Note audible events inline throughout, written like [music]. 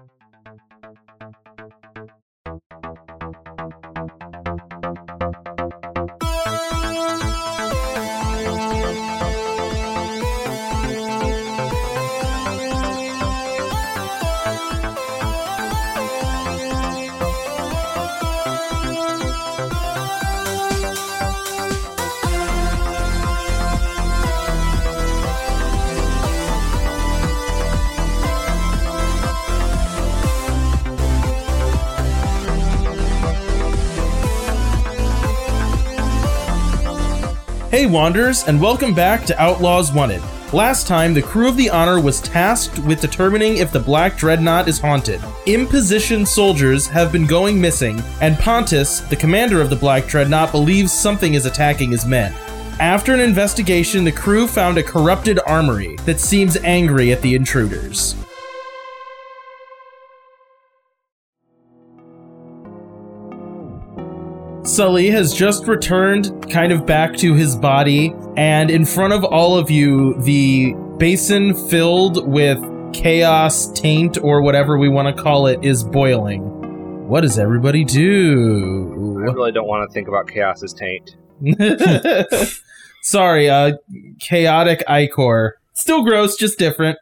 Hey, Wanderers, and welcome back to Outlaws Wanted. Last time, the crew of the Honor was tasked with determining if the Black Dreadnought is haunted. Imposition soldiers have been going missing, and Pontus, the commander of the Black Dreadnought, believes something is attacking his men. After an investigation, the crew found a corrupted armory that seems angry at the intruders. Sully has just returned kind of back to his body, and in front of all of you, the basin filled with chaos, taint, or whatever we want to call it is boiling. What does everybody do? I really don't want to think about Chaos's taint. [laughs] Sorry, uh, chaotic Ichor. Still gross, just different.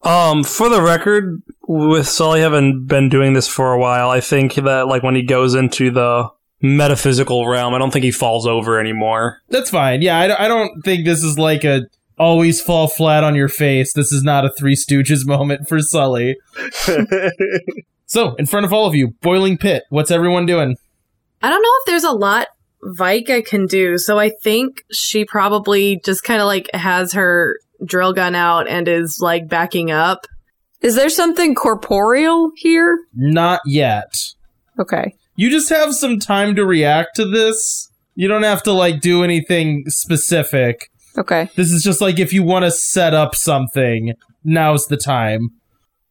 Um, for the record, with Sully having been doing this for a while, I think that like when he goes into the metaphysical realm, I don't think he falls over anymore. That's fine. Yeah, I, don't- I don't think this is like a always fall flat on your face. This is not a Three Stooges [laughs] moment for Sully. [laughs] So, in front of all of you, boiling pit. What's everyone doing? I don't know if there's a lot Vika can do, so I think she probably just kind of like has her drill gun out and is like backing up. Is there something corporeal here? Not yet. Okay. You just have some time to react to this. You don't have to like do anything specific. Okay. This is just like if you want to set up something, now's the time.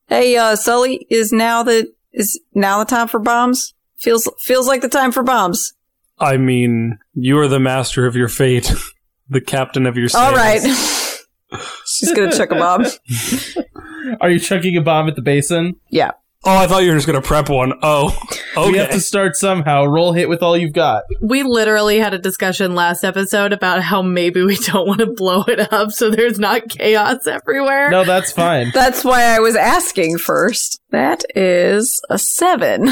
Hey, uh, Sully, is now the is now the time for bombs? Feels feels like the time for bombs. I mean, you are the master of your fate, [laughs] the captain of your sails. All right. [laughs] She's gonna chuck a bomb. [laughs] Are you chucking a bomb at the basin? Yeah. Oh, I thought you were just gonna prep one. Oh, [laughs] We have to start somehow. Roll hit with all you've got. We literally had a discussion last episode about how maybe we don't want to blow it up so there's not chaos everywhere. No, that's fine. [laughs] That's why I was asking first. That is a seven.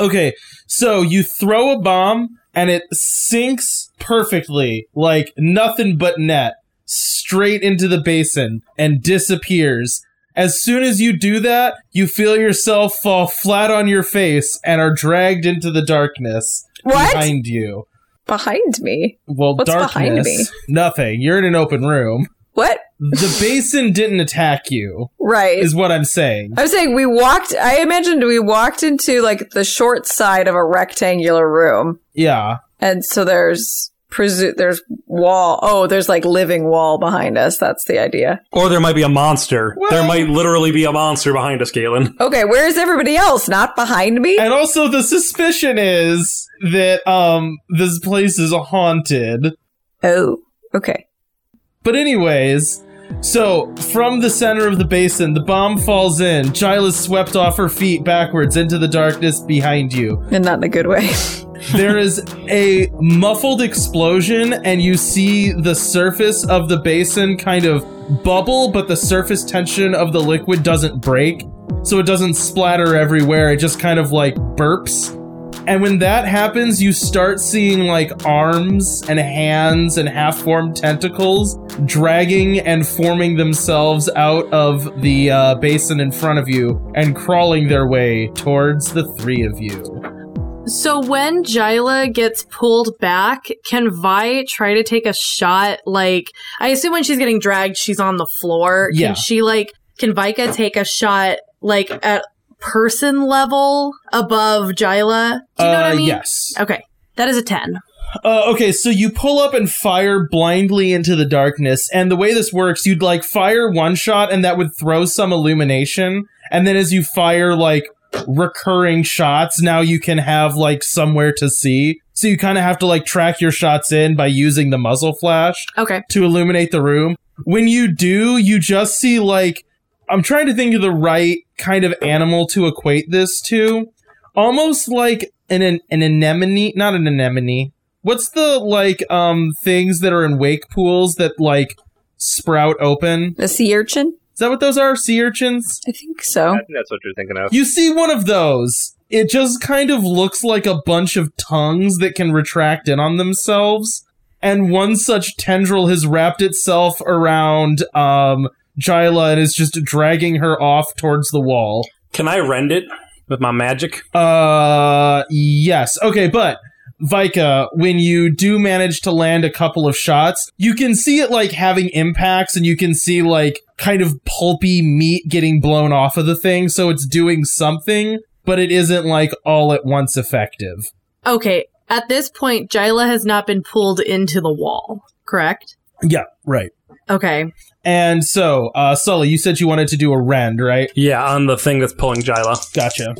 Okay, so you throw a bomb and it sinks perfectly, like nothing but net, straight into the basin and disappears. As soon as you do that, you feel yourself fall flat on your face and are dragged into the darkness What? behind you. Behind me. Well, What's darkness. behind me? Nothing. You're in an open room. What? The basin didn't attack you, Right. is what I'm saying. I was saying we walked. I imagined we walked into like the short side of a rectangular room, Yeah. and so there's presu- there's wall. Oh, there's like living wall behind us. That's the idea. or there might be a monster. Well- there might literally be a monster behind us, Galen. Okay, where is everybody else? Not behind me. And also the suspicion is that um this place is haunted. oh, okay. But anyways, so from the center of the basin, the bomb falls in. Jyla's swept off her feet backwards into the darkness behind you. And not in a good way. [laughs] There is a muffled explosion, and you see the surface of the basin kind of bubble, but the surface tension of the liquid doesn't break. So it doesn't splatter everywhere, it just kind of like burps. And when that happens, you start seeing like arms and hands and half formed tentacles dragging and forming themselves out of the uh, basin in front of you and crawling their way towards the three of you. So when Jyla gets pulled back, can Vi try to take a shot? Like, I assume when she's getting dragged, she's on the floor. Can Yeah. she like, can Vika take a shot like at person level above Jyla? Do you know what I Uh, mean? Yes. Okay. That is a 10. Uh, okay, so you pull up and fire blindly into the darkness, and the way this works, you'd like fire one shot, and that would throw some illumination, and then as you fire like recurring shots, now you can have like somewhere to see. So you kind of have to like track your shots in by using the muzzle flash Okay. to illuminate the room. When you do, you just see like I'm trying to think of the right kind of animal to equate this to. Almost like an an, an anemone, not an anemone. What's the like um things that are in wake pools that like sprout open? A sea urchin? Is that what those are? Sea urchins? I think so. I think that's what you're thinking of. You see one of those. It just kind of looks like a bunch of tongues that can retract in on themselves. And one such tendril has wrapped itself around um Jyla and is just dragging her off towards the wall. Can I rend it with my magic? Uh yes. Okay, but Vika, when you do manage to land a couple of shots, you can see it like having impacts and you can see like kind of pulpy meat getting blown off of the thing, so it's doing something, but it isn't like all at once effective. Okay, at this point, Jyla has not been pulled into the wall, correct? Yeah, right. Okay. And so, uh Sully, you said you wanted to do a rend, right? Yeah, on the thing that's pulling Jyla. Gotcha.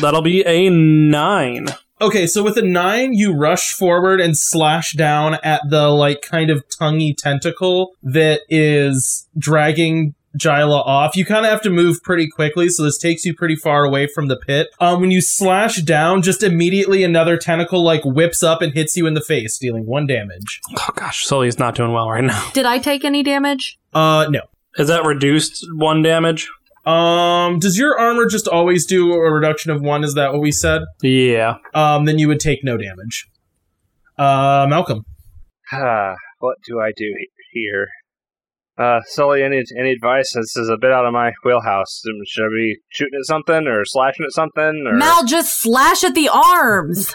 That'll be a nine. Okay, so with a nine, you rush forward and slash down at the like kind of tonguey tentacle that is dragging Jyla off. You kind of have to move pretty quickly, so this takes you pretty far away from the pit. Um, when you slash down, just immediately another tentacle like whips up and hits you in the face, dealing one damage. Oh gosh, Sully's not doing well right now. Did I take any damage? Uh, no. Is that reduced one damage? Um, does your armor just always do a reduction of one? Is that what we said? Yeah. Um, then you would take no damage. Uh, Malcolm. Ah, what do I do here? Uh, Sully, any any advice? This is a bit out of my wheelhouse. Should I be shooting at something or slashing at something? Or Mal, just slash at the arms.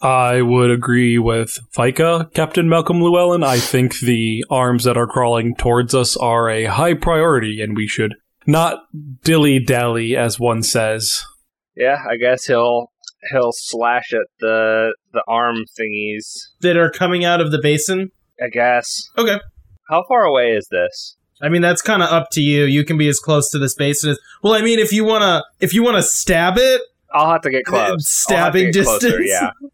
I would agree with Vika, Captain Malcolm Llewellyn. I think the arms that are crawling towards us are a high priority, and we should not dilly dally, as one says. yeah, I guess he'll he'll slash at the the arm thingies. That are coming out of the basin. I guess. Okay. How far away is this? I mean, that's kind of up to you. You can be as close to this basin as. Well, I mean, if you wanna, if you wanna stab it, I'll have to get close. I'll have to stabbing get closer, distance.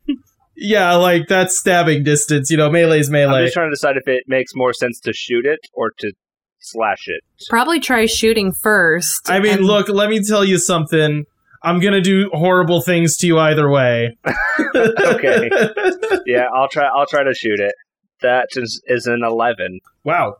Yeah, [laughs] yeah, like that's stabbing distance. You know, melee's melee. I'm just trying to decide if it makes more sense to shoot it or to slash it. Probably try shooting first. I mean, and- look, let me tell you something. I'm gonna do horrible things to you either way. [laughs] Okay. [laughs] Yeah, I'll try. I'll try to shoot it. That is, is an eleven. wow.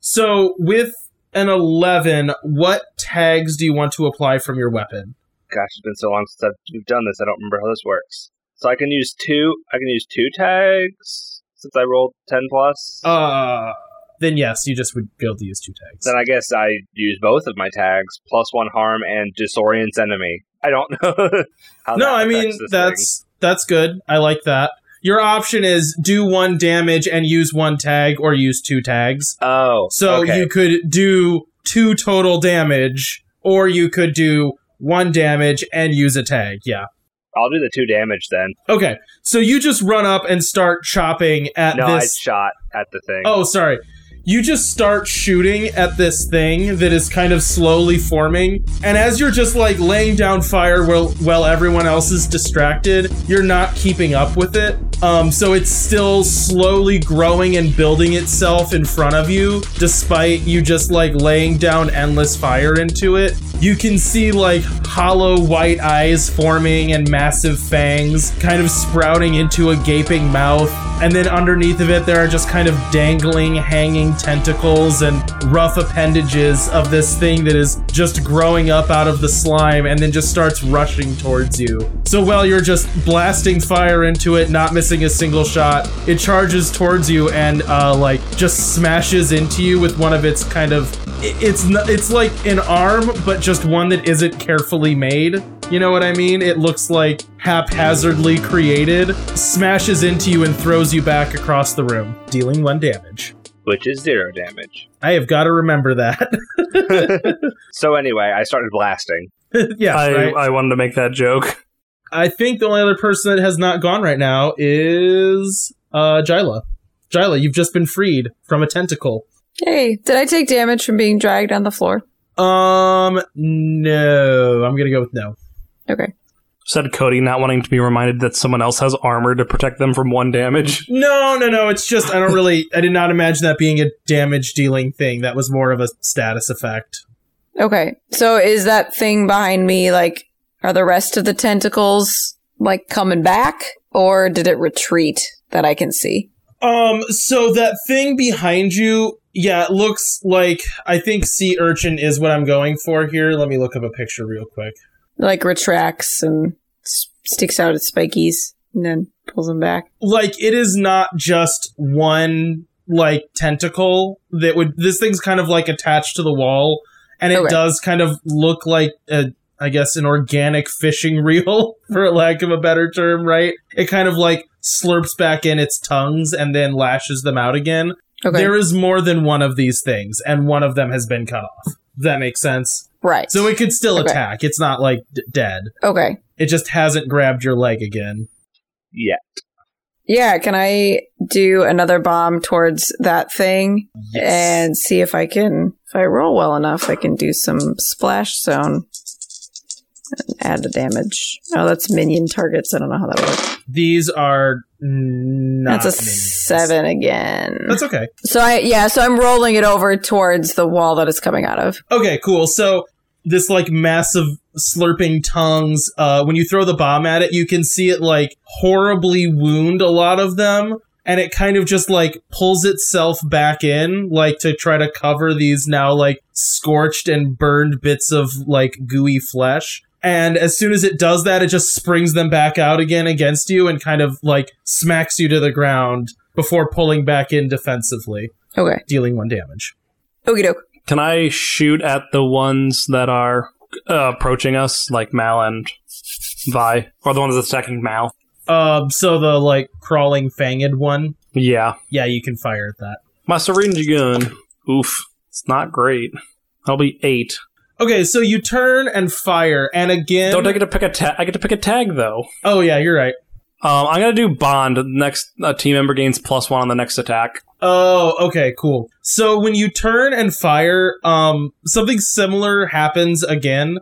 So with an 11, what tags do you want to apply from your weapon? Gosh, it's been so long since I've we've done this. I don't remember how this works. So I can use two. I can use two tags since I rolled ten plus. Uh, then yes, you just would be able to use two tags. Then I guess I use both of my tags plus one harm and disorients enemy. I don't [laughs] know how. no, I mean affects this that's that's good. I like that. Your option is do one damage and use one tag, or use two tags. Oh, So okay. you could do two total damage, or you could do one damage and use a tag. Yeah. I'll do the two damage then. Okay. So you just run up and start chopping at No, I this. shot at the thing. Oh, sorry. You just start shooting at this thing that is kind of slowly forming. And as you're just like laying down fire while, while everyone else is distracted, you're not keeping up with it. Um, so it's still slowly growing and building itself in front of you, despite you just like laying down endless fire into it. You can see like hollow white eyes forming and massive fangs kind of sprouting into a gaping mouth. And then underneath of it, there are just kind of dangling, hanging tentacles and rough appendages of this thing that is just growing up out of the slime and then just starts rushing towards you. So while you're just blasting fire into it, not missing a single shot, it charges towards you and uh, like just smashes into you with one of its kind of it's it's like an arm, but just one that isn't carefully made. You know what I mean? It looks like haphazardly created, smashes into you and throws you back across the room, dealing one damage. Which is zero damage. [laughs] I have got to remember that. [laughs] So anyway, I started blasting. [laughs] yeah, I, right? I wanted to make that joke. I think the only other person that has not gone right now is uh Jyla. Jyla, you've just been freed from a tentacle. Hey, did I take damage from being dragged on the floor? Um, no. I'm gonna go with no. Okay. Said Cody, not wanting to be reminded that someone else has armor to protect them from one damage. [laughs] No, no, no. It's just I don't really. I did not imagine that being a damage dealing thing. That was more of a status effect. Okay. So is that thing behind me like are the rest of the tentacles like coming back or did it retreat that I can see? Um, so that thing behind you, yeah, it looks like I think sea urchin is what I'm going for here. Let me look up a picture real quick. Like retracts and s- sticks out its spikies and then pulls them back. Like it is not just one like tentacle that would this thing's kind of like attached to the wall and it Okay. does kind of look like a I guess an organic [laughs] fishing reel for lack of a better term, right? It kind of like slurps back in its tongues and then lashes them out again. Okay. There is more than one of these things, and one of them has been cut off. That makes sense? Right. So it could still Okay. attack. It's not like d- dead. okay. It just hasn't grabbed your leg again. Yet. Yeah, can I do another bomb towards that thing and see if I can if I roll well enough I can do some splash zone and add the damage. Oh, that's minion targets. I don't know how that works. These are not. That's a minions. seven again. That's okay. So I yeah, so I'm rolling it over towards the wall that it's coming out of. Okay, cool. So this like massive slurping tongues. Uh, when you throw the bomb at it, you can see it like horribly wound a lot of them, and it kind of just like pulls itself back in, like to try to cover these now like scorched and burned bits of like gooey flesh. And as soon as it does that, it just springs them back out again against you and kind of like smacks you to the ground before pulling back in defensively, Okay. dealing one damage. Okie doke. Can I shoot at the ones that are uh, approaching us, like Mal and Vi, or the ones that's attacking Mal? Um, so the like crawling fanged one, Yeah, yeah, you can fire at that. my syringe gun. Oof, it's not great. That'll be eight. Okay, so you turn and fire, and again. Don't I get to pick a tag? I get to pick a tag though. oh yeah, you're right. Um, I'm gonna do bond. Next uh, team member gains plus one on the next attack. Oh, okay, cool. So when you turn and fire, um, something similar happens again.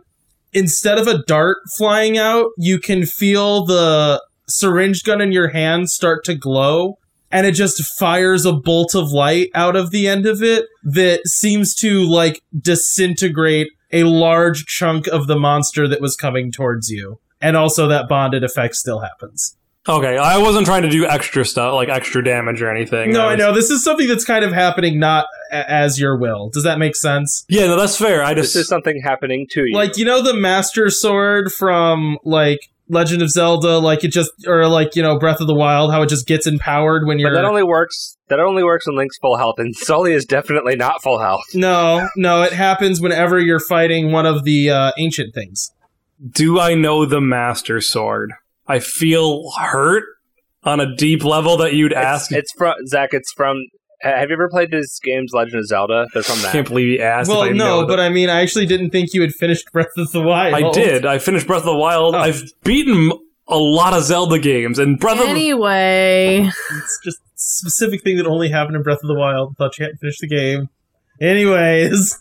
Instead of a dart flying out, you can feel the syringe gun in your hand start to glow, and it just fires a bolt of light out of the end of it that seems to like disintegrate a large chunk of the monster that was coming towards you. And also that bonded effect still happens. Okay, I wasn't trying to do extra stuff, like extra damage or anything. No, I was- know. This is something that's kind of happening not a- as your will. Does that make sense? Yeah, no, that's fair. I just This is something happening to you. Like, you know the Master Sword from, like, Legend of Zelda, like it just, or like, you know, Breath of the Wild, how it just gets empowered when you're. that only works. That only works when Link's full health, and [laughs] Sully is definitely not full health. no, no, it happens whenever you're fighting one of the uh, ancient things. do. I know the Master Sword. I feel hurt on a deep level that you'd ask. It's, it's from Zach. It's from. Ha- Have you ever played this game's Legend of Zelda? They're from I that. can't believe you asked. if well, I no, know but I mean, I actually didn't think you had finished Breath of the Wild. I did. I finished Breath of the Wild. Oh. I've beaten a lot of Zelda games, and Breath of Anyway, It's just a specific thing that only happened in Breath of the Wild. Thought you hadn't finished the game. Anyways.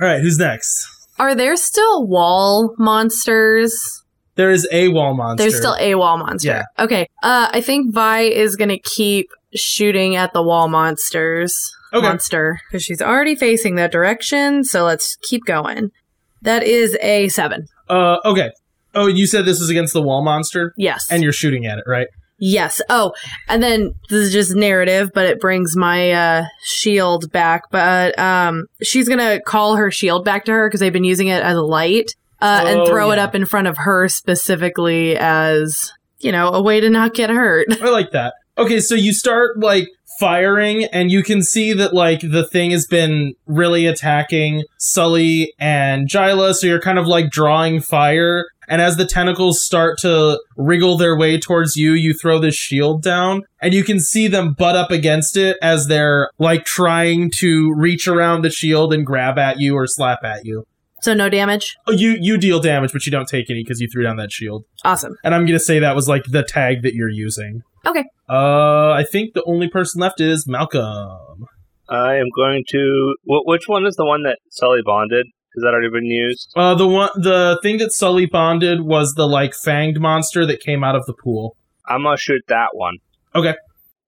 Alright, who's next? are there still wall monsters? There is a wall monster. There's still a wall monster. Yeah. Okay. Uh, I think Vi is gonna keep shooting at the wall monsters. Okay. Monster, because she's already facing that direction. So let's keep going. That is a seven. Uh, okay. Oh, you said this is against the wall monster, Yes. and you're shooting at it, right? Yes. Oh, and then this is just narrative, but it brings my uh, shield back. But um, she's gonna call her shield back to her because they've been using it as a light, uh, Oh, and throw it up in front of her specifically as you know a way to not get hurt. I like that. Okay, so you start like firing, and you can see that like the thing has been really attacking Sully and Jyla. So you're kind of like drawing fire, and as the tentacles start to wriggle their way towards you, you throw this shield down, and you can see them butt up against it as they're like trying to reach around the shield and grab at you or slap at you. So no damage. Oh, you you deal damage, but you don't take any because you threw down that shield. Awesome. And I'm gonna say that was like the tag that you're using. Okay. Uh, I think the only person left is Malcolm. I am going to. Wh- which one is the one that Sully bonded? Has that already been used? Uh, the one, the thing that Sully bonded was the like fanged monster that came out of the pool. I'm gonna shoot that one. Okay.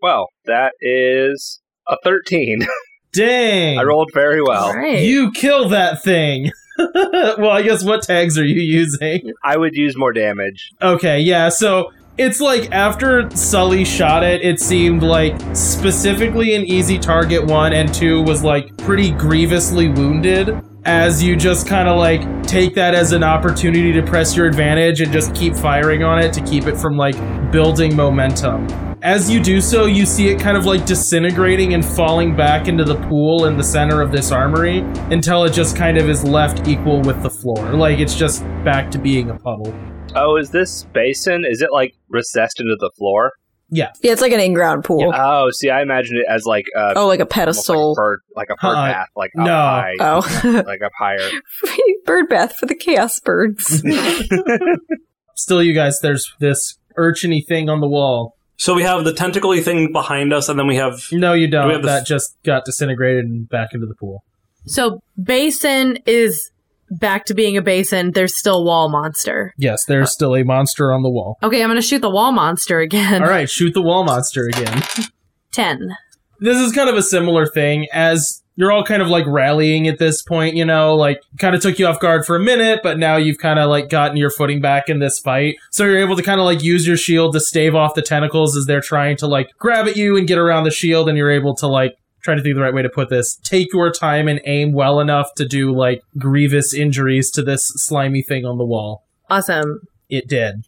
Well, that is a 13. [laughs] Dang! I rolled very well. All right. You kill that thing. [laughs] well, I guess what tags are you using? I would use more damage. Okay, yeah, so it's like after Sully shot it, it seemed like specifically an easy target one, and two was like pretty grievously wounded. As you just kind of like take that as an opportunity to press your advantage and just keep firing on it to keep it from like building momentum. As you do so, you see it kind of like disintegrating and falling back into the pool in the center of this armory until it just kind of is left equal with the floor. Like it's just back to being a puddle. Oh, is this basin? Is it like recessed into the floor? Yeah, Yeah, it's like an in-ground pool. Oh, see, I imagine it as like uh, Oh, like a pedestal. like a bird, like a bird Uh, bath, like up no. high, oh, [laughs] like up higher. [laughs] bird bath for the chaos birds. [laughs] Still, you guys, there's this urchiny thing on the wall. So we have the tentacly thing behind us, and then we have No, you Do we don't. have that f- just got disintegrated and back into the pool. So basin is back to being a basin. There's still wall monster. Yes, there's still a monster on the wall. Okay, I'm gonna shoot the wall monster again. All right, shoot the wall monster again. [laughs] Ten. This is kind of a similar thing as you're all kind of like rallying at this point, you know, like kind of took you off guard for a minute, but now you've kind of like gotten your footing back in this fight. So you're able to kind of like use your shield to stave off the tentacles as they're trying to like grab at you and get around the shield, and you're able to like trying to think of the right way to put this. Take your time and aim well enough to do like grievous injuries to this slimy thing on the wall. Awesome. It did.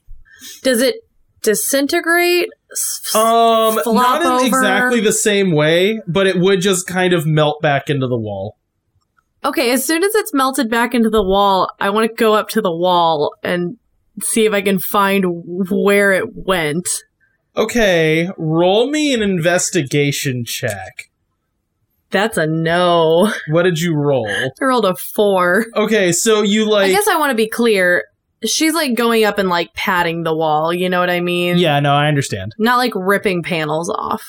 Does it disintegrate? Um, not in over. exactly the same way, but it would just kind of melt back into the wall. Okay, as soon as it's melted back into the wall, I want to go up to the wall and see if I can find where it went. Okay, roll me an investigation check. That's a no. [laughs] What did you roll? I rolled a four. Okay, so you like. I guess I want to be clear. She's like going up and like patting the wall. You know what I mean? Yeah, no, I understand. Not like ripping panels off.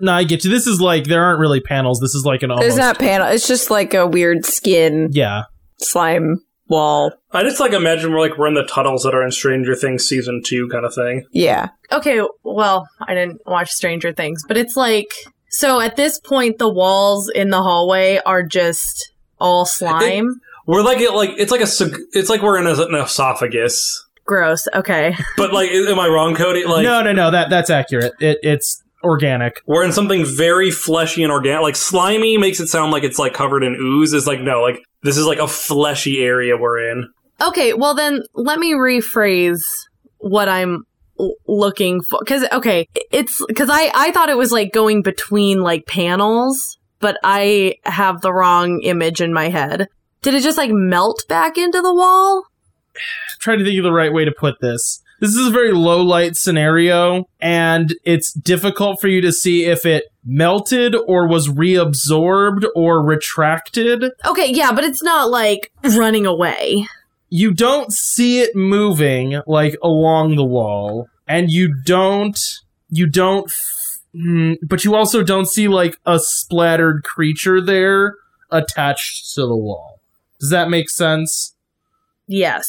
No, I get you. This is like there aren't really panels. This is like an almost There's not panel. It's just like a weird skin Yeah. slime wall. I just like imagine we're like we're in the tunnels that are in Stranger Things season two kind of thing. Yeah. Okay, well, I didn't watch Stranger Things, but it's like so at this point the walls in the hallway are just all slime. We're like it like it's like a seg- it's like we're in a, an esophagus. Gross. Okay. [laughs] But like, am I wrong, Cody? Like, no, no, no. That that's accurate. It it's organic. we're in something very fleshy and organic. Like slimy makes it sound like it's like covered in ooze. Is like no, like this is like a fleshy area we're in. Okay, well then let me rephrase what I'm l- looking for cuz okay, it's cuz I I thought it was like going between like panels, but I have the wrong image in my head. Did it just like melt back into the wall? I'm [sighs] trying to think of the right way to put this. This is a very low light scenario, and it's difficult for you to see if it melted or was reabsorbed or retracted. Okay, yeah, but it's not like running away. You don't see it moving like along the wall, and you don't, you don't, f- hmm, but you also don't see like a splattered creature there attached to the wall. Does that make sense? Yes.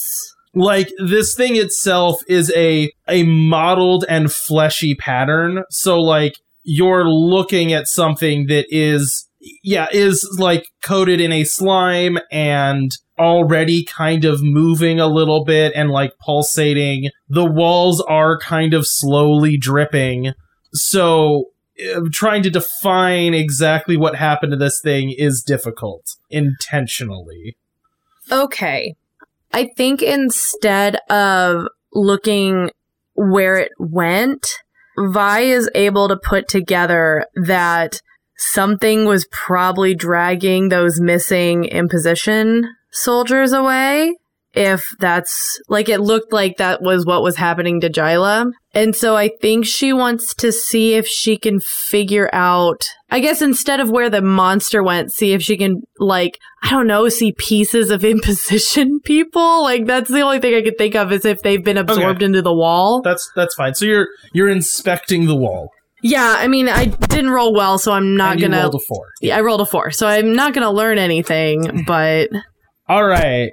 like this thing itself is a a modeled and fleshy pattern so like you're looking at something that is yeah is like coated in a slime and already kind of moving a little bit and like pulsating. The walls are kind of slowly dripping. So uh, trying to define exactly what happened to this thing is difficult intentionally. Okay. I think instead of looking where it went, Vi is able to put together that something was probably dragging those missing imposition soldiers away. If that's like it looked like that was what was happening to Jyla. And so I think she wants to see if she can figure out, I guess instead of where the monster went, see if she can like, I don't know, see pieces of [laughs] imposition people. Like that's the only thing I could think of is if they've been absorbed into the wall. that's that's fine so you're you're inspecting the wall Yeah, I mean, I didn't roll well, so I'm not and gonna. rolled a four. yeah, I rolled a four, so I'm not gonna learn anything. [laughs] But All right,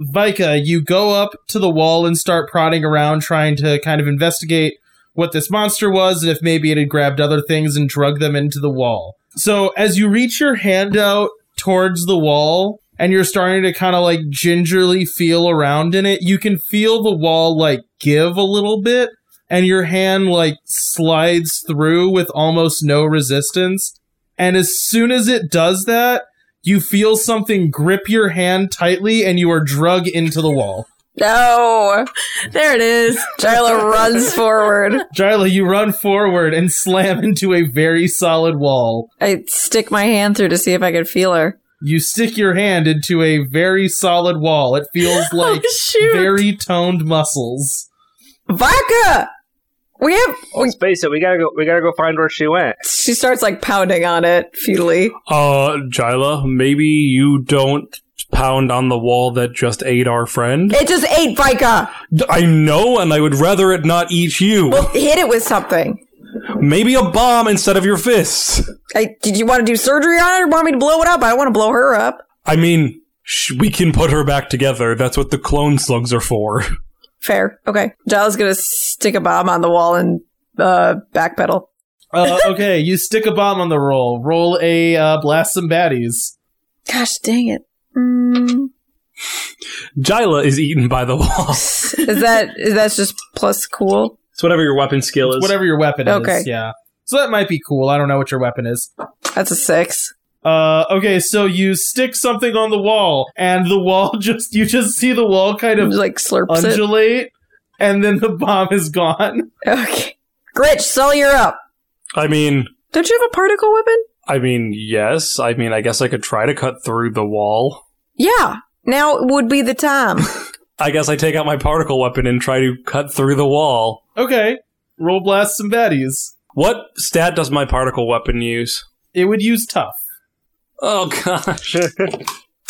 Vika, you go up to the wall and start prodding around, trying to kind of investigate what this monster was and if maybe it had grabbed other things and drug them into the wall. So as you reach your hand out towards the wall, and you're starting to kind of like gingerly feel around in it, you can feel the wall like give a little bit and your hand like slides through with almost no resistance. And as soon as it does that, you feel something grip your hand tightly and you are drug into the wall. No. There it is. Jyla [laughs] runs forward. Jyla, you run forward and slam into a very solid wall. I stick my hand through to see if I can feel her. You stick your hand into a very solid wall. It feels [laughs] oh, like oh, very toned muscles. Vodka! We have. We, Let's face it, we gotta go. We gotta go find where she went. she starts like pounding on it futilely. Uh, Jyla, maybe you don't pound on the wall that just ate our friend? It just ate Vika. I know, and I would rather it not eat you. Well, hit it with something. Maybe a bomb instead of your fists. I, did you want to do surgery on it or want me to blow it up? I don't want to blow her up. I mean, sh- we can put her back together. That's what the clone slugs are for. [laughs] Fair. Okay. Jyla's gonna stick a bomb on the wall and uh, backpedal. Uh, [laughs] okay, you stick a bomb on the roll. Roll a uh, blast some baddies. Gosh dang it. Mm, Jyla is eaten by the wall. [laughs] is that is that just plus cool? It's whatever your weapon skill is. Whatever your weapon Okay. is. Yeah. So that might be cool. I don't know what your weapon is. That's a six. Uh, okay, so you stick something on the wall, and the wall [laughs] just, you just see the wall kind of Like slurps it. undulate, and then the bomb is gone. [laughs] Okay. Gritch, Sully, you're up. I mean, Don't you have a particle weapon? I mean, yes. I mean, I guess I could try to cut through the wall. Yeah. Now would be the time. [laughs] I guess I take out my particle weapon and try to cut through the wall. Okay. Roll blast some baddies. What stat does my particle weapon use? It would use tough. Oh gosh.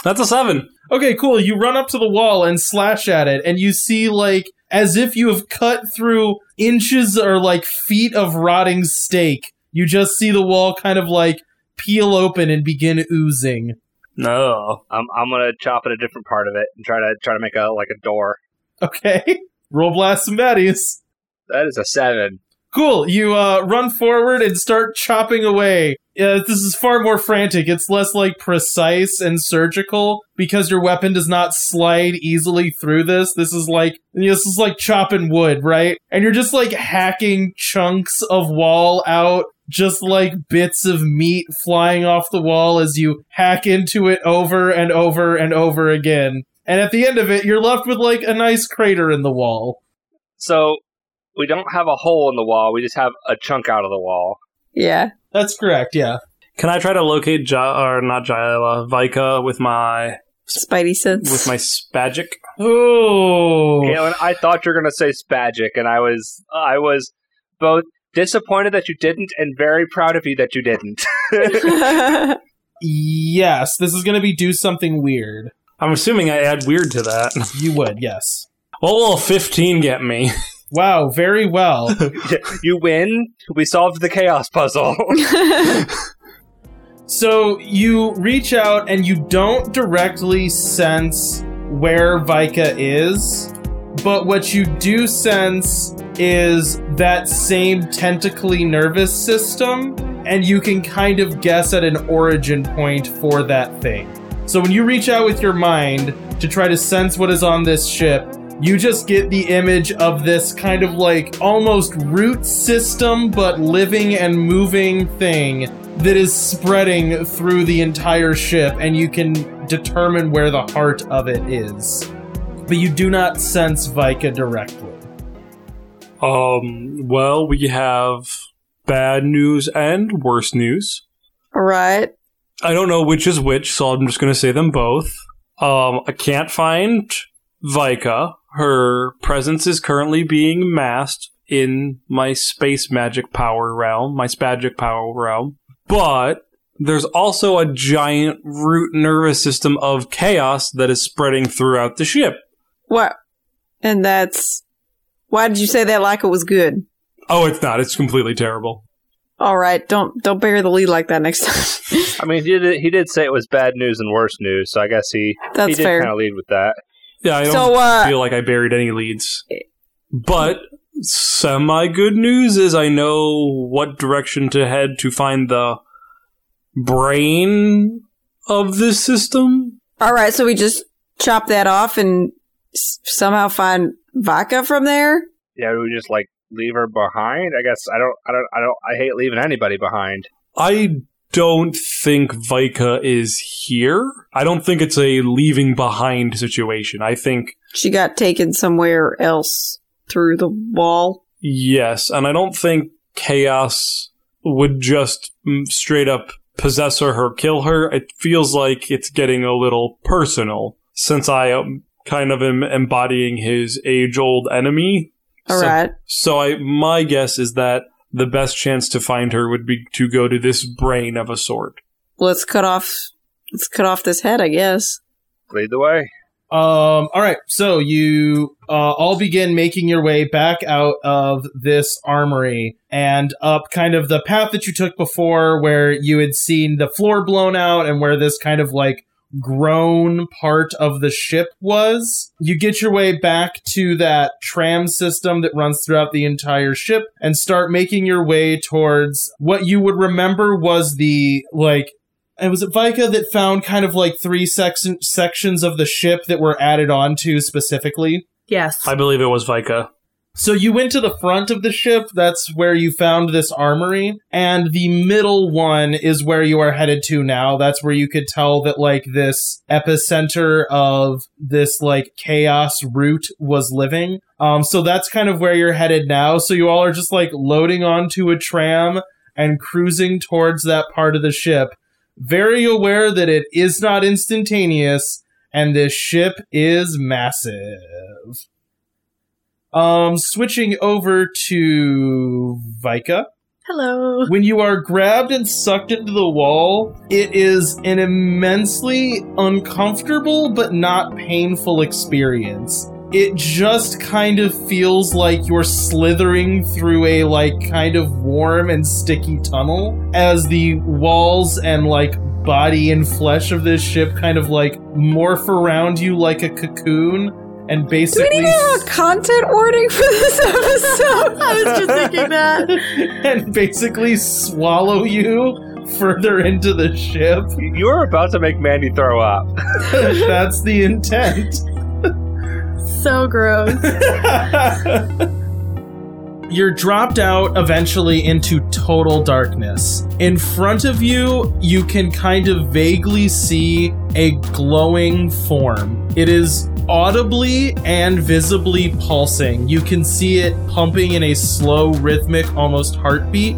That's a seven. Okay, cool. You run up to the wall and slash at it, and you see, like, as if you have cut through inches or, like, feet of rotting steak. You just see the wall kind of, like, peel open and begin oozing. No. I'm I'm gonna chop at a different part of it and try to try to make a like a door. Okay. [laughs] Roll blast some baddies. That is a seven. Cool. You uh, run forward and start chopping away. Uh, this is far more frantic. It's less like precise and surgical because your weapon does not slide easily through this. This is like this is like chopping wood, right? And you're just like hacking chunks of wall out, just like bits of meat flying off the wall as you hack into it over and over and over again. And at the end of it, you're left with like a nice crater in the wall. So we don't have a hole in the wall. We just have a chunk out of the wall. yeah. That's correct. Yeah. Can I try to locate ja- or not Jyla, Vika with my Spidey sense. with my spagic? Oh. Galen, I thought you were gonna say spagic, and I was I was both disappointed that you didn't and very proud of you that you didn't. [laughs] [laughs] Yes, this is going to be do something weird. I'm assuming I add weird to that. You would, yes. What will a 15 get me? [laughs] Wow, very well. [laughs] you win. We solved the chaos puzzle. [laughs] so you reach out and you don't directly sense where Vika is, but what you do sense is that same tentacly nervous system, and you can kind of guess at an origin point for that thing. So when you reach out with your mind to try to sense what is on this ship, you just get the image of this kind of like almost root system, but living and moving thing that is spreading through the entire ship, and you can determine where the heart of it is. But you do not sense Vika directly. Um, well, we have bad news and worse news. right. I don't know which is which, so I'm just going to say them both. Um, I can't find Vika. Her presence is currently being masked in my space magic power realm, my spagic power realm. But there's also a giant root nervous system of chaos that is spreading throughout the ship. What? And that's. Why did you say that like it was good? Oh, it's not. It's completely terrible. All right, don't don't bury the lead like that next time. I mean, he did he did say it was bad news and worse news, so I guess he That's he did kind of lead with that. Yeah, I don't So, uh, feel like I buried any leads. But semi good news is I know what direction to head to find the brain of this system. All right, so we just chop that off and s- somehow find vodka from there. Yeah, we just like leave her behind. I guess I don't. I don't. I don't. I hate leaving anybody behind. I don't think Vika is here. I don't think it's a leaving behind situation. I think She got taken somewhere else through the wall. yes, and I don't think Chaos would just mm, straight up possess her or kill her. It feels like it's getting a little personal since I am kind of am embodying his age old enemy. All So- right. So I my guess is that the best chance to find her would be to go to this brain of a sort. Let's cut off. Let's cut off this head, I guess. Lead the way. Um, all right, so you uh, all begin making your way back out of this armory and up kind of the path that you took before, where you had seen the floor blown out and where this kind of like grown part of the ship was. You get your way back to that tram system that runs throughout the entire ship and start making your way towards what you would remember was the like and was it Vika that found kind of like three section sections of the ship that were added on to specifically? Yes. I believe it was Vika. So you went to the front of the ship, that's where you found this armory, and the middle one is where you are headed to now. That's where you could tell that like this epicenter of this like chaos root was living. Um so that's kind of where you're headed now. So you all are just like loading onto a tram and cruising towards that part of the ship very aware that it is not instantaneous and this ship is massive. Um, switching over to Vika. Hello. When you are grabbed and sucked into the wall, it is an immensely uncomfortable but not painful experience. It just kind of feels like you're slithering through a like kind of warm and sticky tunnel as the walls and like body and flesh of this ship kind of like morph around you like a cocoon and Do we need a content warning for this episode? I was just thinking that. [laughs] and basically swallow you further into the ship. You are about to make Mandy throw up. [laughs] [laughs] That's the intent. So gross. You're dropped out eventually into total darkness. In front of you, you can kind of vaguely see a glowing form. It is audibly and visibly pulsing. You can see it pumping in a slow, rhythmic, almost heartbeat.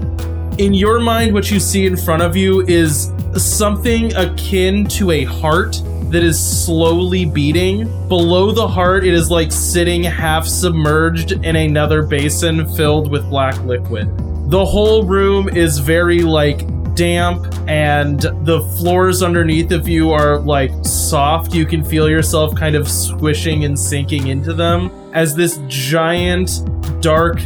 In your mind, what you see in front of you is something akin to a heart that is slowly beating. Below the heart, it is like sitting half submerged in another basin filled with black liquid. The whole room is very like damp and the floors underneath of you are like soft. You can feel yourself kind of squishing and sinking into them as this giant, dark,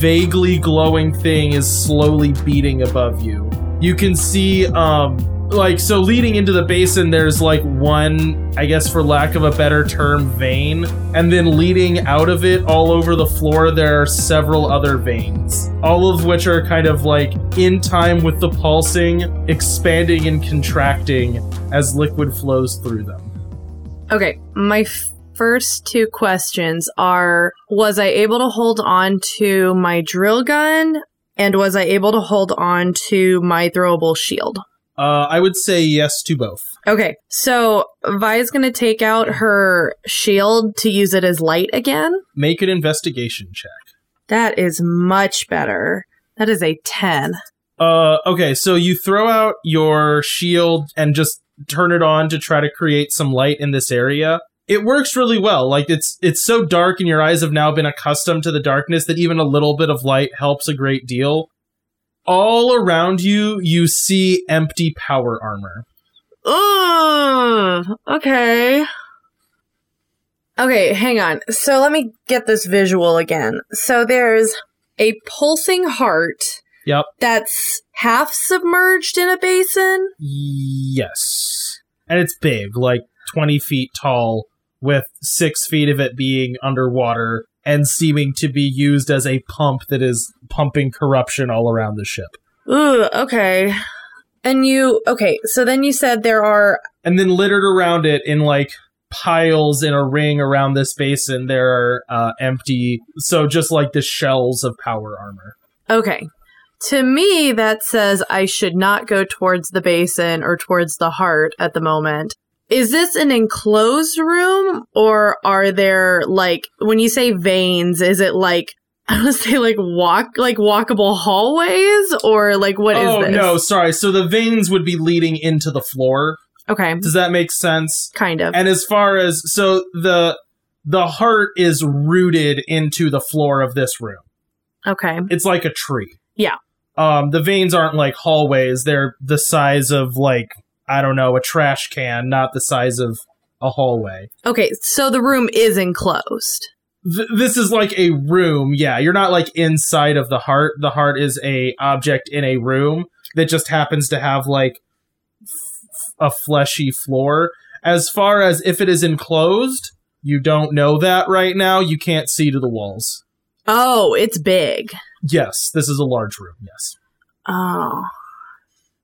vaguely glowing thing is slowly beating above you. You can see, um, like, so leading into the basin, there's like one, I guess for lack of a better term, vein. And then leading out of it all over the floor, there are several other veins. All of which are kind of like in time with the pulsing, expanding and contracting as liquid flows through them. Okay, my f- first two questions are Was I able to hold on to my drill gun? And was I able to hold on to my throwable shield? Uh, I would say yes to both. Okay, so Vi is gonna take out her shield to use it as light again. Make an investigation check. That is much better. That is a 10. Uh, okay, so you throw out your shield and just turn it on to try to create some light in this area. It works really well. Like it's it's so dark and your eyes have now been accustomed to the darkness that even a little bit of light helps a great deal. All around you, you see empty power armor. Ugh, okay. Okay, hang on. So let me get this visual again. So there's a pulsing heart Yep. that's half submerged in a basin. Yes. And it's big, like 20 feet tall, with six feet of it being underwater and seeming to be used as a pump that is pumping corruption all around the ship. Ooh, okay. And you, okay, so then you said there are, And then littered around it in like piles in a ring around this basin, there are uh, empty, so just like the shells of power armor. okay. To me, that says I should not go towards the basin or towards the heart at the moment. Is this an enclosed room or are there like, when you say veins, is it like, [laughs] I to say like walk, like walkable hallways or like what is oh this? no, sorry. So the veins would be leading into the floor. Okay. Does that make sense? Kind of. And as far as so the the heart is rooted into the floor of this room. Okay. It's like a tree. Yeah. Um the veins aren't like hallways, they're the size of like I don't know, a trash can, not the size of a hallway. Okay. So the room is enclosed. Th- this is like a room. Yeah, you're not like inside of the heart. The heart is a object in a room that just happens to have like f- a fleshy floor. As far as if it is enclosed, you don't know that right now. You can't see to the walls. Oh, it's big. Yes, this is a large room. Yes. Oh.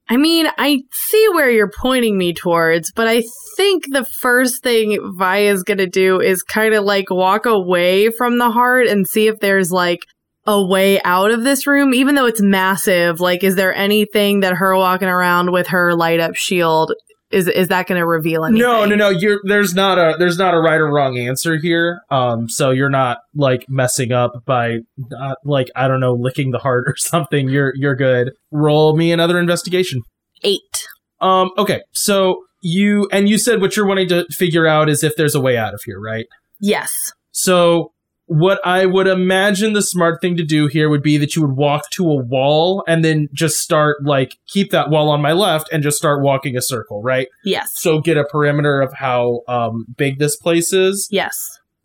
I mean, I see where you're pointing me towards, but I think the first thing Vaya's gonna do is kind of like walk away from the heart and see if there's like a way out of this room, even though it's massive. Like, is there anything that her walking around with her light up shield is is that gonna reveal anything? No, no, no. You're there's not a there's not a right or wrong answer here. Um, so you're not like messing up by not, like I don't know licking the heart [laughs] or something. You're you're good. Roll me another investigation. Eight. Um, okay, so you and you said what you're wanting to figure out is if there's a way out of here, right? Yes. So what I would imagine the smart thing to do here would be that you would walk to a wall and then just start like keep that wall on my left and just start walking a circle, right? Yes. So get a perimeter of how um, big this place is. Yes.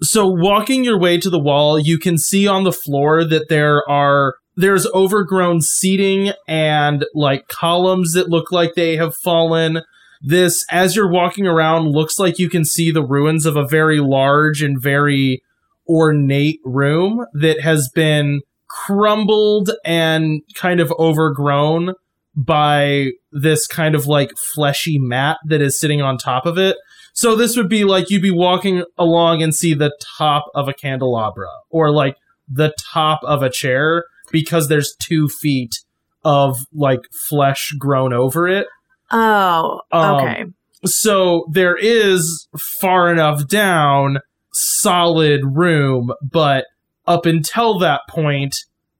So walking your way to the wall, you can see on the floor that there are there's overgrown seating and like columns that look like they have fallen. This as you're walking around looks like you can see the ruins of a very large and very ornate room that has been crumbled and kind of overgrown by this kind of like fleshy mat that is sitting on top of it. So this would be like you'd be walking along and see the top of a candelabra or like the top of a chair because there's two feet of like flesh grown over it. Oh, Um, okay. So there is far enough down, solid room, but up until that point,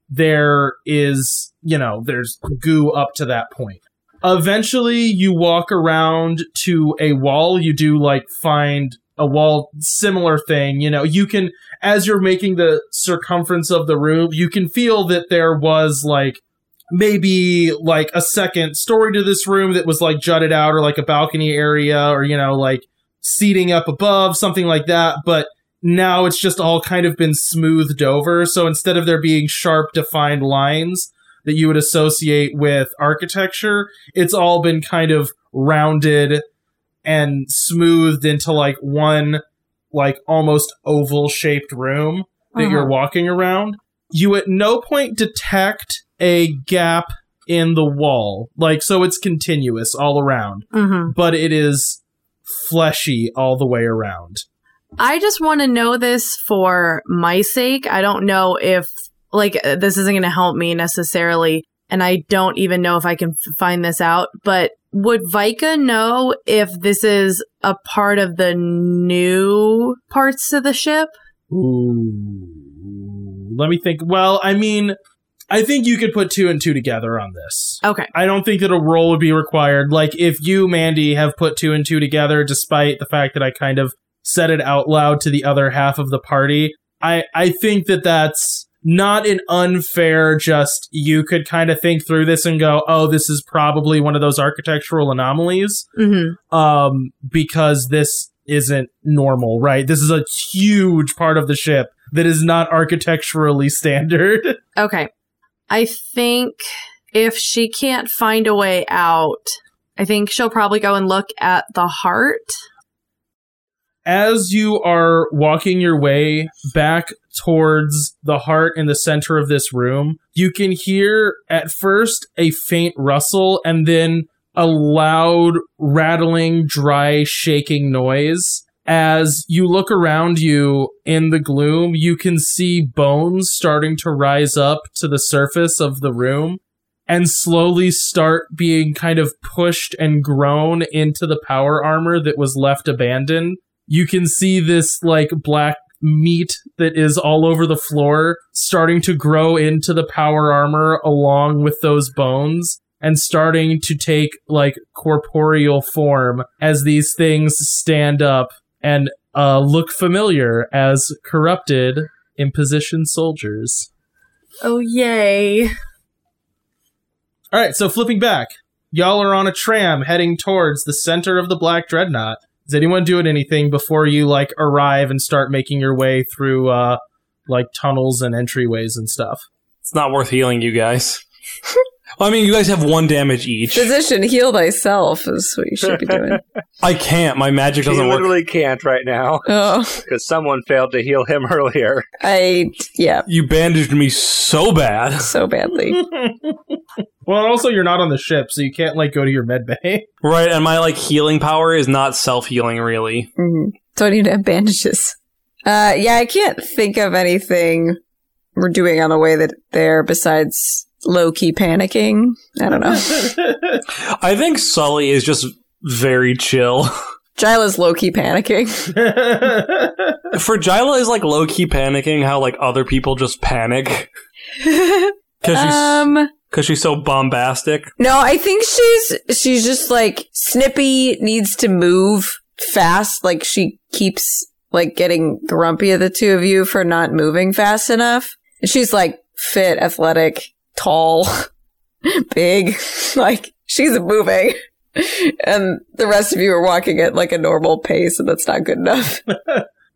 there is, you know, there's goo up to that point. Eventually, you walk around to a wall. You do like find a wall, similar thing. You know, you can, as you're making the circumference of the room, you can feel that there was like maybe like a second story to this room that was like jutted out or like a balcony area or, you know, like seating up above, something like that. But now it's just all kind of been smoothed over. So instead of there being sharp defined lines that you would associate with architecture, it's all been kind of rounded and smoothed into like one like almost oval shaped room that Uh-huh. you're walking around. You at no point detect a gap in the wall. Like so it's continuous all around, Mm-hmm. but it is fleshy all the way around. I just want to know this for my sake. I don't know if like uh, this isn't going to help me necessarily, and I don't even know if I can f- find this out. But would Vika know if this is a part of the new parts of the ship? Ooh. Let me think. Well, I mean, I think you could put two and two together on this. Okay. I don't think that a roll would be required. Like, if you, Mandy, have put two and two together, despite the fact that I kind of said it out loud to the other half of the party, I, I think that that's not an unfair, just you could kind of think through this and go, oh, this is probably one of those architectural anomalies Mm-hmm. um, because this isn't normal, right? This is a huge part of the ship that is not architecturally standard. [laughs] Okay. I think if she can't find a way out, I think she'll probably go and look at the heart. As you are walking your way back towards the heart in the center of this room, you can hear at first a faint rustle and then a loud, rattling, dry, shaking noise. As you look around you in the gloom, you can see bones starting to rise up to the surface of the room and slowly start being kind of pushed and grown into the power armor that was left abandoned. You can see this like black meat that is all over the floor starting to grow into the power armor along with those bones and starting to take like corporeal form as these things stand up and uh, look familiar as corrupted imposition soldiers. Oh, yay. All right, so flipping back, y'all are on a tram heading towards the center of the Black Dreadnaught. Is anyone doing anything before you like arrive and start making your way through uh like tunnels and entryways and stuff? It's not worth healing you guys. [laughs] well, I mean, you guys have one damage each. Physician, heal thyself is what you should be doing. [laughs] I can't. My magic doesn't work. You literally can't right now oh, [laughs] because someone failed to heal him [laughs] earlier. I yeah, You bandaged me so bad. so badly. Well, also you're not on the ship, so you can't like go to your med bay. Right, and my like healing power is not self healing really. hmm So I need to have bandages. Uh, yeah, I can't think of anything we're doing on the way that there besides low key panicking. I don't know. [laughs] I think Sully is just very chill. [laughs] Jyla's low key panicking. [laughs] For Jyla is like low key panicking how like other people just panic because she's um, because she's so bombastic. no, I think she's she's just like Snippy needs to move fast. Like she keeps like getting grumpy at the two of you for not moving fast enough. And she's like fit, athletic, tall, [laughs] big. [laughs] like she's moving. [laughs] And the rest of you are walking at like a normal pace, and that's not good enough.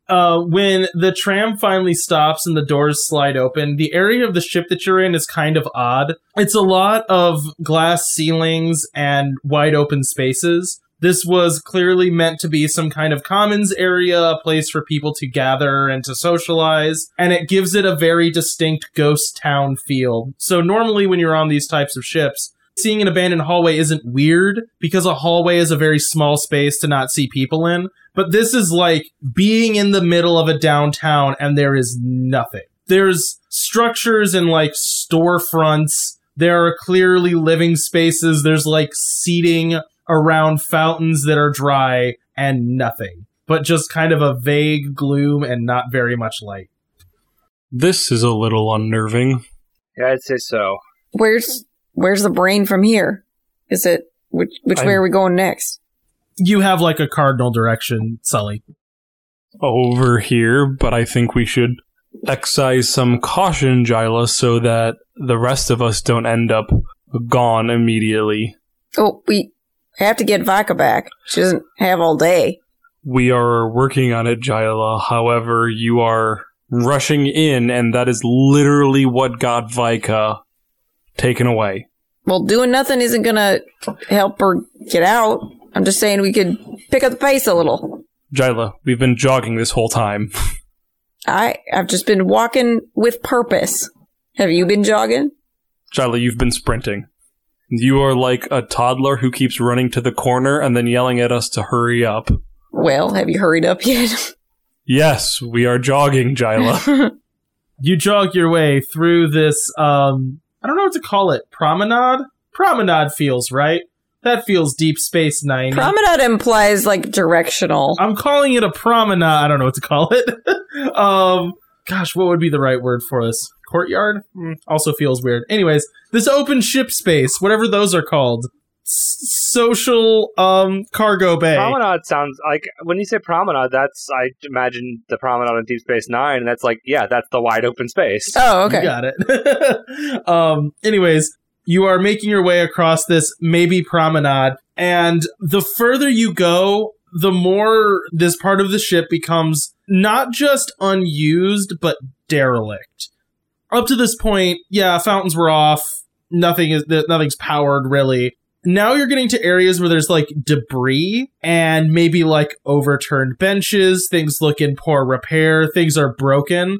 uh, when the tram finally stops and the doors slide open, the area of the ship that you're in is kind of odd. It's a lot of glass ceilings and wide open spaces. This was clearly meant to be some kind of commons area, a place for people to gather and to socialize, and it gives it a very distinct ghost town feel. So normally when you're on these types of ships, seeing an abandoned hallway isn't weird because a hallway is a very small space to not see people in. But this is like being in the middle of a downtown and there is nothing. There's structures and like storefronts. There are clearly living spaces. There's like seating around fountains that are dry and nothing. But just kind of a vague gloom and not very much light. This is a little unnerving. Yeah, I'd say so. Where's where's the brain from here? Is it which which way I'm- are we going next? You have like a cardinal direction, Sully. over here, but I think we should excise some caution, Jyla, so that the rest of us don't end up gone immediately. Oh, we have to get Vika back. She doesn't have all day. We are working on it, Jyla. However, you are rushing in, and that is literally what got Vika taken away. Well, doing nothing isn't gonna help her get out. I'm just saying we could pick up the pace a little. Jyla, we've been jogging this whole time. [laughs] I I've just been walking with purpose. Have you been jogging? Jyla, you've been sprinting. You are like a toddler who keeps running to the corner and then yelling at us to hurry up. Well, have you hurried up yet? [laughs] Yes, we are jogging, Jyla. [laughs] you jog your way through this um I don't know what to call it. Promenade? Promenade feels right. That feels deep space nine. Promenade implies like directional. I'm calling it a promenade. I don't know what to call it. [laughs] um gosh, what would be the right word for this? Courtyard? Hmm, also feels weird. Anyways, this open ship space, whatever those are called. S- social um cargo bay. Promenade sounds like when you say promenade, that's I imagine the promenade in Deep Space Nine, and that's like yeah, that's the wide open space. Oh, You okay. got it. [laughs] um, anyways, you are making your way across this maybe promenade, and the further you go, the more this part of the ship becomes not just unused, but derelict. Up to this point, yeah, fountains were off. Nothing is nothing's powered really. Now you're getting to areas where there's like debris and maybe like overturned benches. Things look in poor repair. Things are broken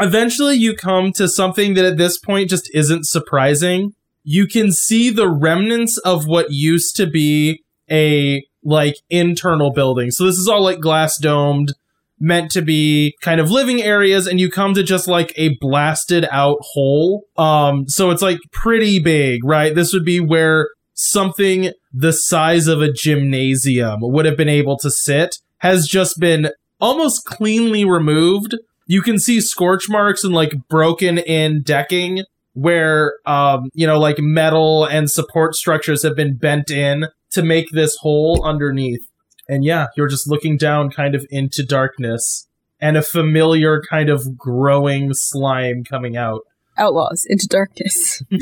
eventually you come to something that at this point just isn't surprising. you can see the remnants of what used to be a like internal building. So this is all like glass domed, meant to be kind of living areas, and you come to just like a blasted out hole. Um, so it's like pretty big, right? This would be where something the size of a gymnasium would have been able to sit has just been almost cleanly removed. You can see scorch marks and like broken in decking where um you know like metal and support structures have been bent in to make this hole underneath. And yeah, you're just looking down kind of into darkness and a familiar kind of growing slime coming out. Outlaws into darkness. [laughs]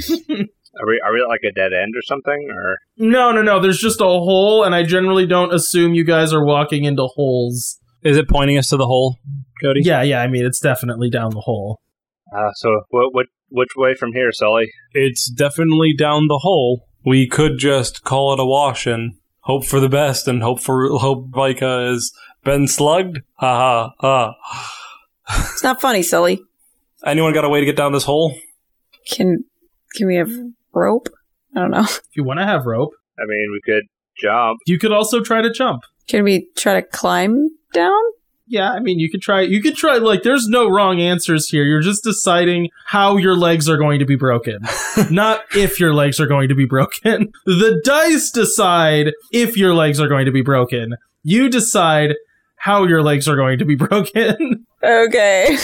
Are we are we at like a dead end or something? Or No, no, no. There's just a hole, and I generally don't assume you guys are walking into holes. Is it pointing us to the hole, Cody? Yeah, yeah. I mean, it's definitely down the hole. uh, so what what which way from here, Sully? It's definitely down the hole. We could just call it a wash and hope for the best and hope for hope Vika has been slugged. Ha ha ha. it's not funny, silly. Anyone got a way to get down this hole? Can can we have rope? I don't know. If you want to have rope, I mean, we could jump. you could also try to jump. Can we try to climb down? Yeah, I mean, you could try. You could try. Like, there's no wrong answers here. You're just deciding how your legs are going to be broken, [laughs] not if your legs are going to be broken. The dice decide if your legs are going to be broken. You decide how your legs are going to be broken. [laughs] Okay.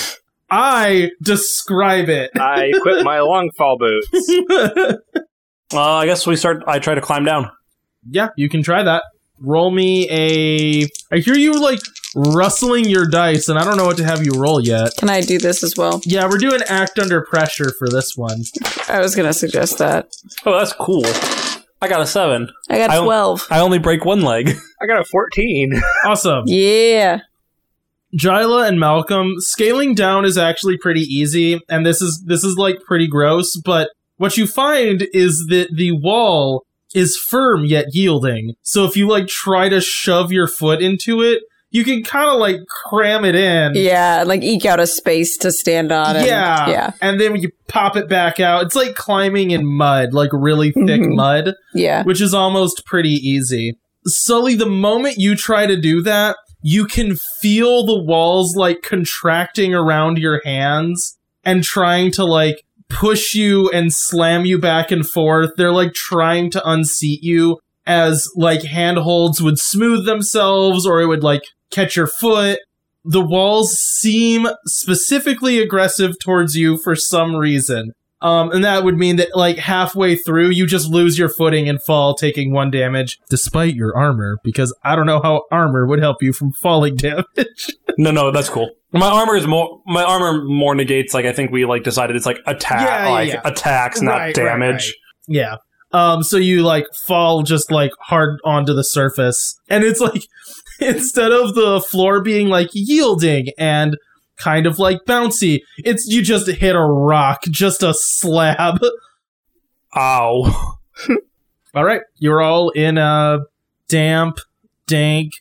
I describe it. I equip my [laughs] long fall boots. Uh, I guess we start. I try to climb down. yeah, you can try that. Roll me a. I hear you like rustling your dice, and I don't know what to have you roll yet. Can I do this as well? Yeah, we're doing act under pressure for this one. I was gonna suggest that. Oh, that's cool. I got a seven. I got I twelve. I only break one leg. [laughs] I got a fourteen. [laughs] Awesome. yeah. Jyla and Malcolm, scaling down is actually pretty easy, and this is this is like pretty gross, but what you find is that the wall is firm yet yielding. So if you like try to shove your foot into it, you can kind of like cram it in. Yeah, like eke out a space to stand on. And, yeah. Yeah. And then you pop it back out. It's like climbing in mud, like really thick Mhm. mud, Yeah. which is almost pretty easy. Sully, the moment you try to do that, you can feel the walls like contracting around your hands and trying to like push you and slam you back and forth. They're like trying to unseat you as like handholds would smooth themselves or it would like catch your foot. The walls seem specifically aggressive towards you for some reason. Um, and that would mean that like halfway through, you just lose your footing and fall, taking one damage, despite your armor, because I don't know how armor would help you from falling [laughs] damage. no, no, that's cool. My armor is more. My armor more negates. Like I think we like decided it's like attack, Yeah, like yeah. attacks, not Right, right, damage. yeah. Um, so you like fall just like hard onto the surface, and it's like [laughs] instead of the floor being like yielding and kind of like bouncy, it's you just hit a rock, just a slab. [laughs] Ow. [laughs] All right, you're all in a damp, dank,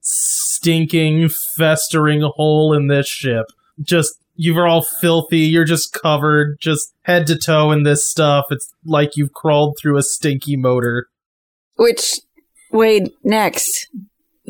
stinking, festering hole in this ship. Just you're all filthy. You're just covered, just head to toe in this stuff. It's like you've crawled through a stinky motor. Which way next?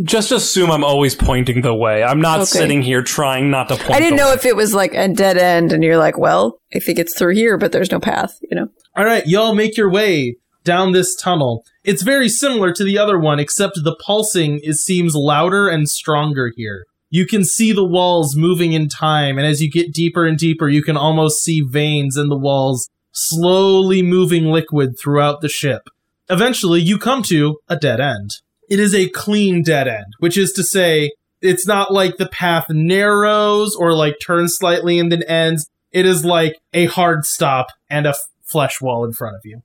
Just assume I'm always pointing the way. I'm not Okay. sitting here trying not to point. I didn't the know way. if it was like a dead end, and you're like, well, I think it's through here, but there's no path. You know. All right, y'all make your way down this tunnel. It's very similar to the other one, except the pulsing is seems louder and stronger here. You can see the walls moving in time, and as you get deeper and deeper, you can almost see veins in the walls slowly moving liquid throughout the ship. Eventually, you come to a dead end. It is a clean dead end, which is to say, it's not like the path narrows or like turns slightly and then ends. It is like a hard stop and a f- flesh wall in front of you.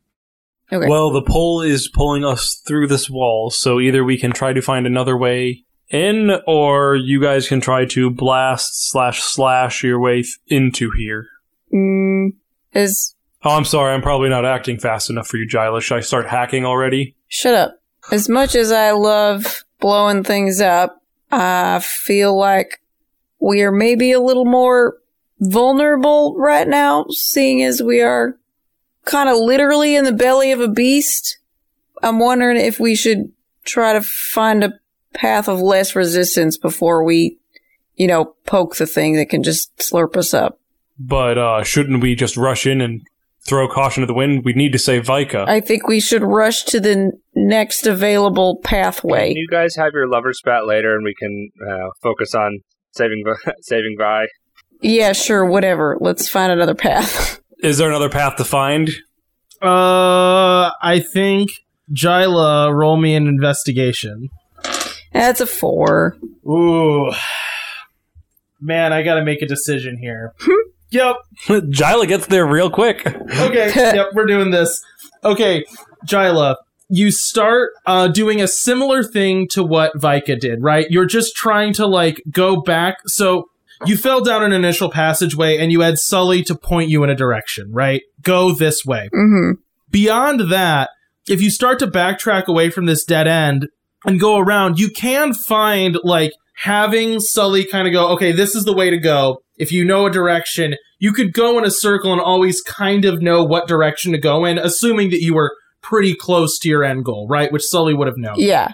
Okay. Well, the pole is pulling us through this wall, so either we can try to find another way in, or you guys can try to blast slash slash your way th- into here. Mm, is Oh, I'm sorry. I'm probably not acting fast enough for you, Jyla. Should I start hacking already? shut up. As much as I love blowing things up, I feel like we are maybe a little more vulnerable right now, seeing as we are kind of literally in the belly of a beast. I'm wondering if we should try to find a path of less resistance before we, you know, poke the thing that can just slurp us up. But uh, shouldn't we just rush in and throw caution to the wind? We need to save Vika. I think we should rush to the next available pathway. Can you guys have your lover spat later, and we can uh, focus on saving [laughs] saving Vi? Yeah, sure, whatever. Let's find another path. [laughs] Is there another path to find? Uh, I think Jyla, roll me an investigation. That's a four. Ooh, [sighs] man, I gotta make a decision here. Yep. [laughs] Jyla gets there real quick. Okay. [laughs] yep. We're doing this. Okay, Jyla. You start uh, doing a similar thing to what Vika did, right? You're just trying to like go back. So you fell down an initial passageway and you had Sully to point you in a direction, right? Go this way. Mm-hmm. Beyond that, if you start to backtrack away from this dead end and go around, you can find like having Sully kind of go, okay, this is the way to go. If you know a direction, you could go in a circle and always kind of know what direction to go in, assuming that you were pretty close to your end goal, right? Which Sully would have known. Yeah.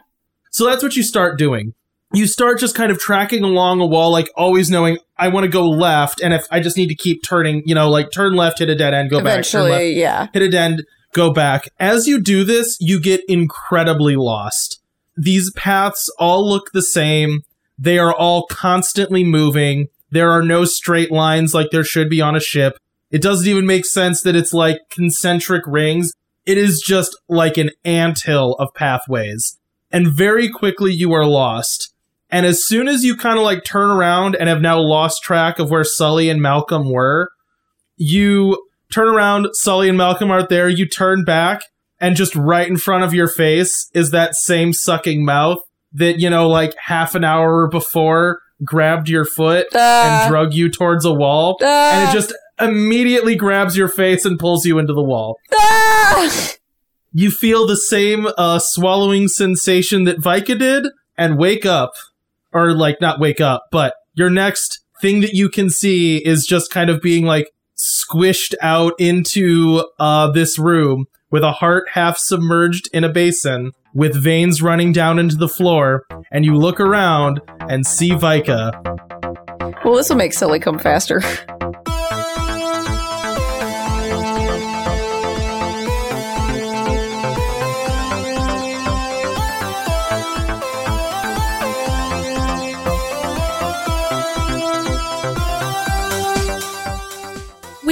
So that's what you start doing. You start just kind of tracking along a wall, like always knowing I want to go left, and if I just need to keep turning, you know, like turn left, hit a dead end, go back, turn left, Eventually, yeah. hit a dead end, go back. As you do this, you get incredibly lost. These paths all look the same. They are all constantly moving. There are no straight lines like there should be on a ship. It doesn't even make sense that it's like concentric rings. It is just like an anthill of pathways. And very quickly you are lost. And as soon as you kind of like turn around and have now lost track of where Sully and Malcolm were, you turn around, Sully and Malcolm aren't there, you turn back, and just right in front of your face is that same sucking mouth that, you know, like half an hour before grabbed your foot Ah. and drug you towards a wall. Ah. And it just immediately grabs your face and pulls you into the wall. Ah! You feel the same uh, swallowing sensation that Vika did and wake up. Or, like, not wake up, but your next thing that you can see is just kind of being, like, squished out into uh, this room with a heart half submerged in a basin with veins running down into the floor. And you look around and see Vika. Well, this will make Sully come faster. [laughs]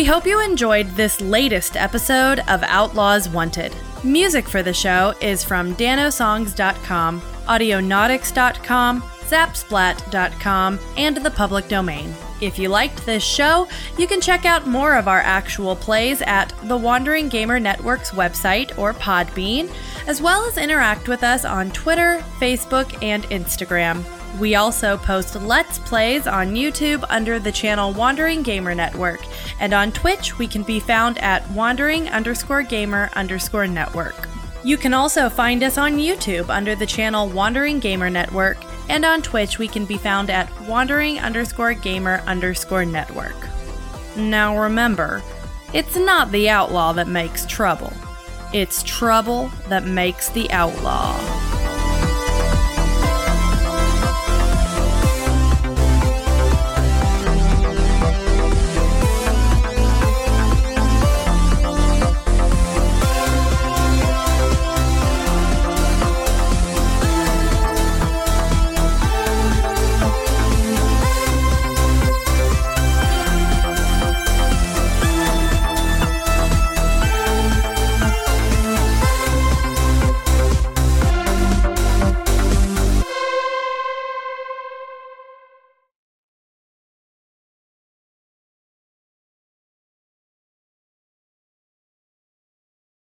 We hope you enjoyed this latest episode of Outlaws Wanted. Music for the show is from danosongs.com, audionautics.com, zapsplat.com, and the public domain. If you liked this show, you can check out more of our actual plays at the Wandering Gamer Network's website or Podbean, as well as interact with us on Twitter, Facebook, and Instagram. We also post Let's Plays on YouTube under the channel Wandering Gamer Network, and on Twitch we can be found at Wandering underscore Gamer underscore Network. You can also find us on YouTube under the channel Wandering Gamer Network, and on Twitch we can be found at Wandering underscore Gamer underscore Network. Now remember, it's not the outlaw that makes trouble, it's trouble that makes the outlaw.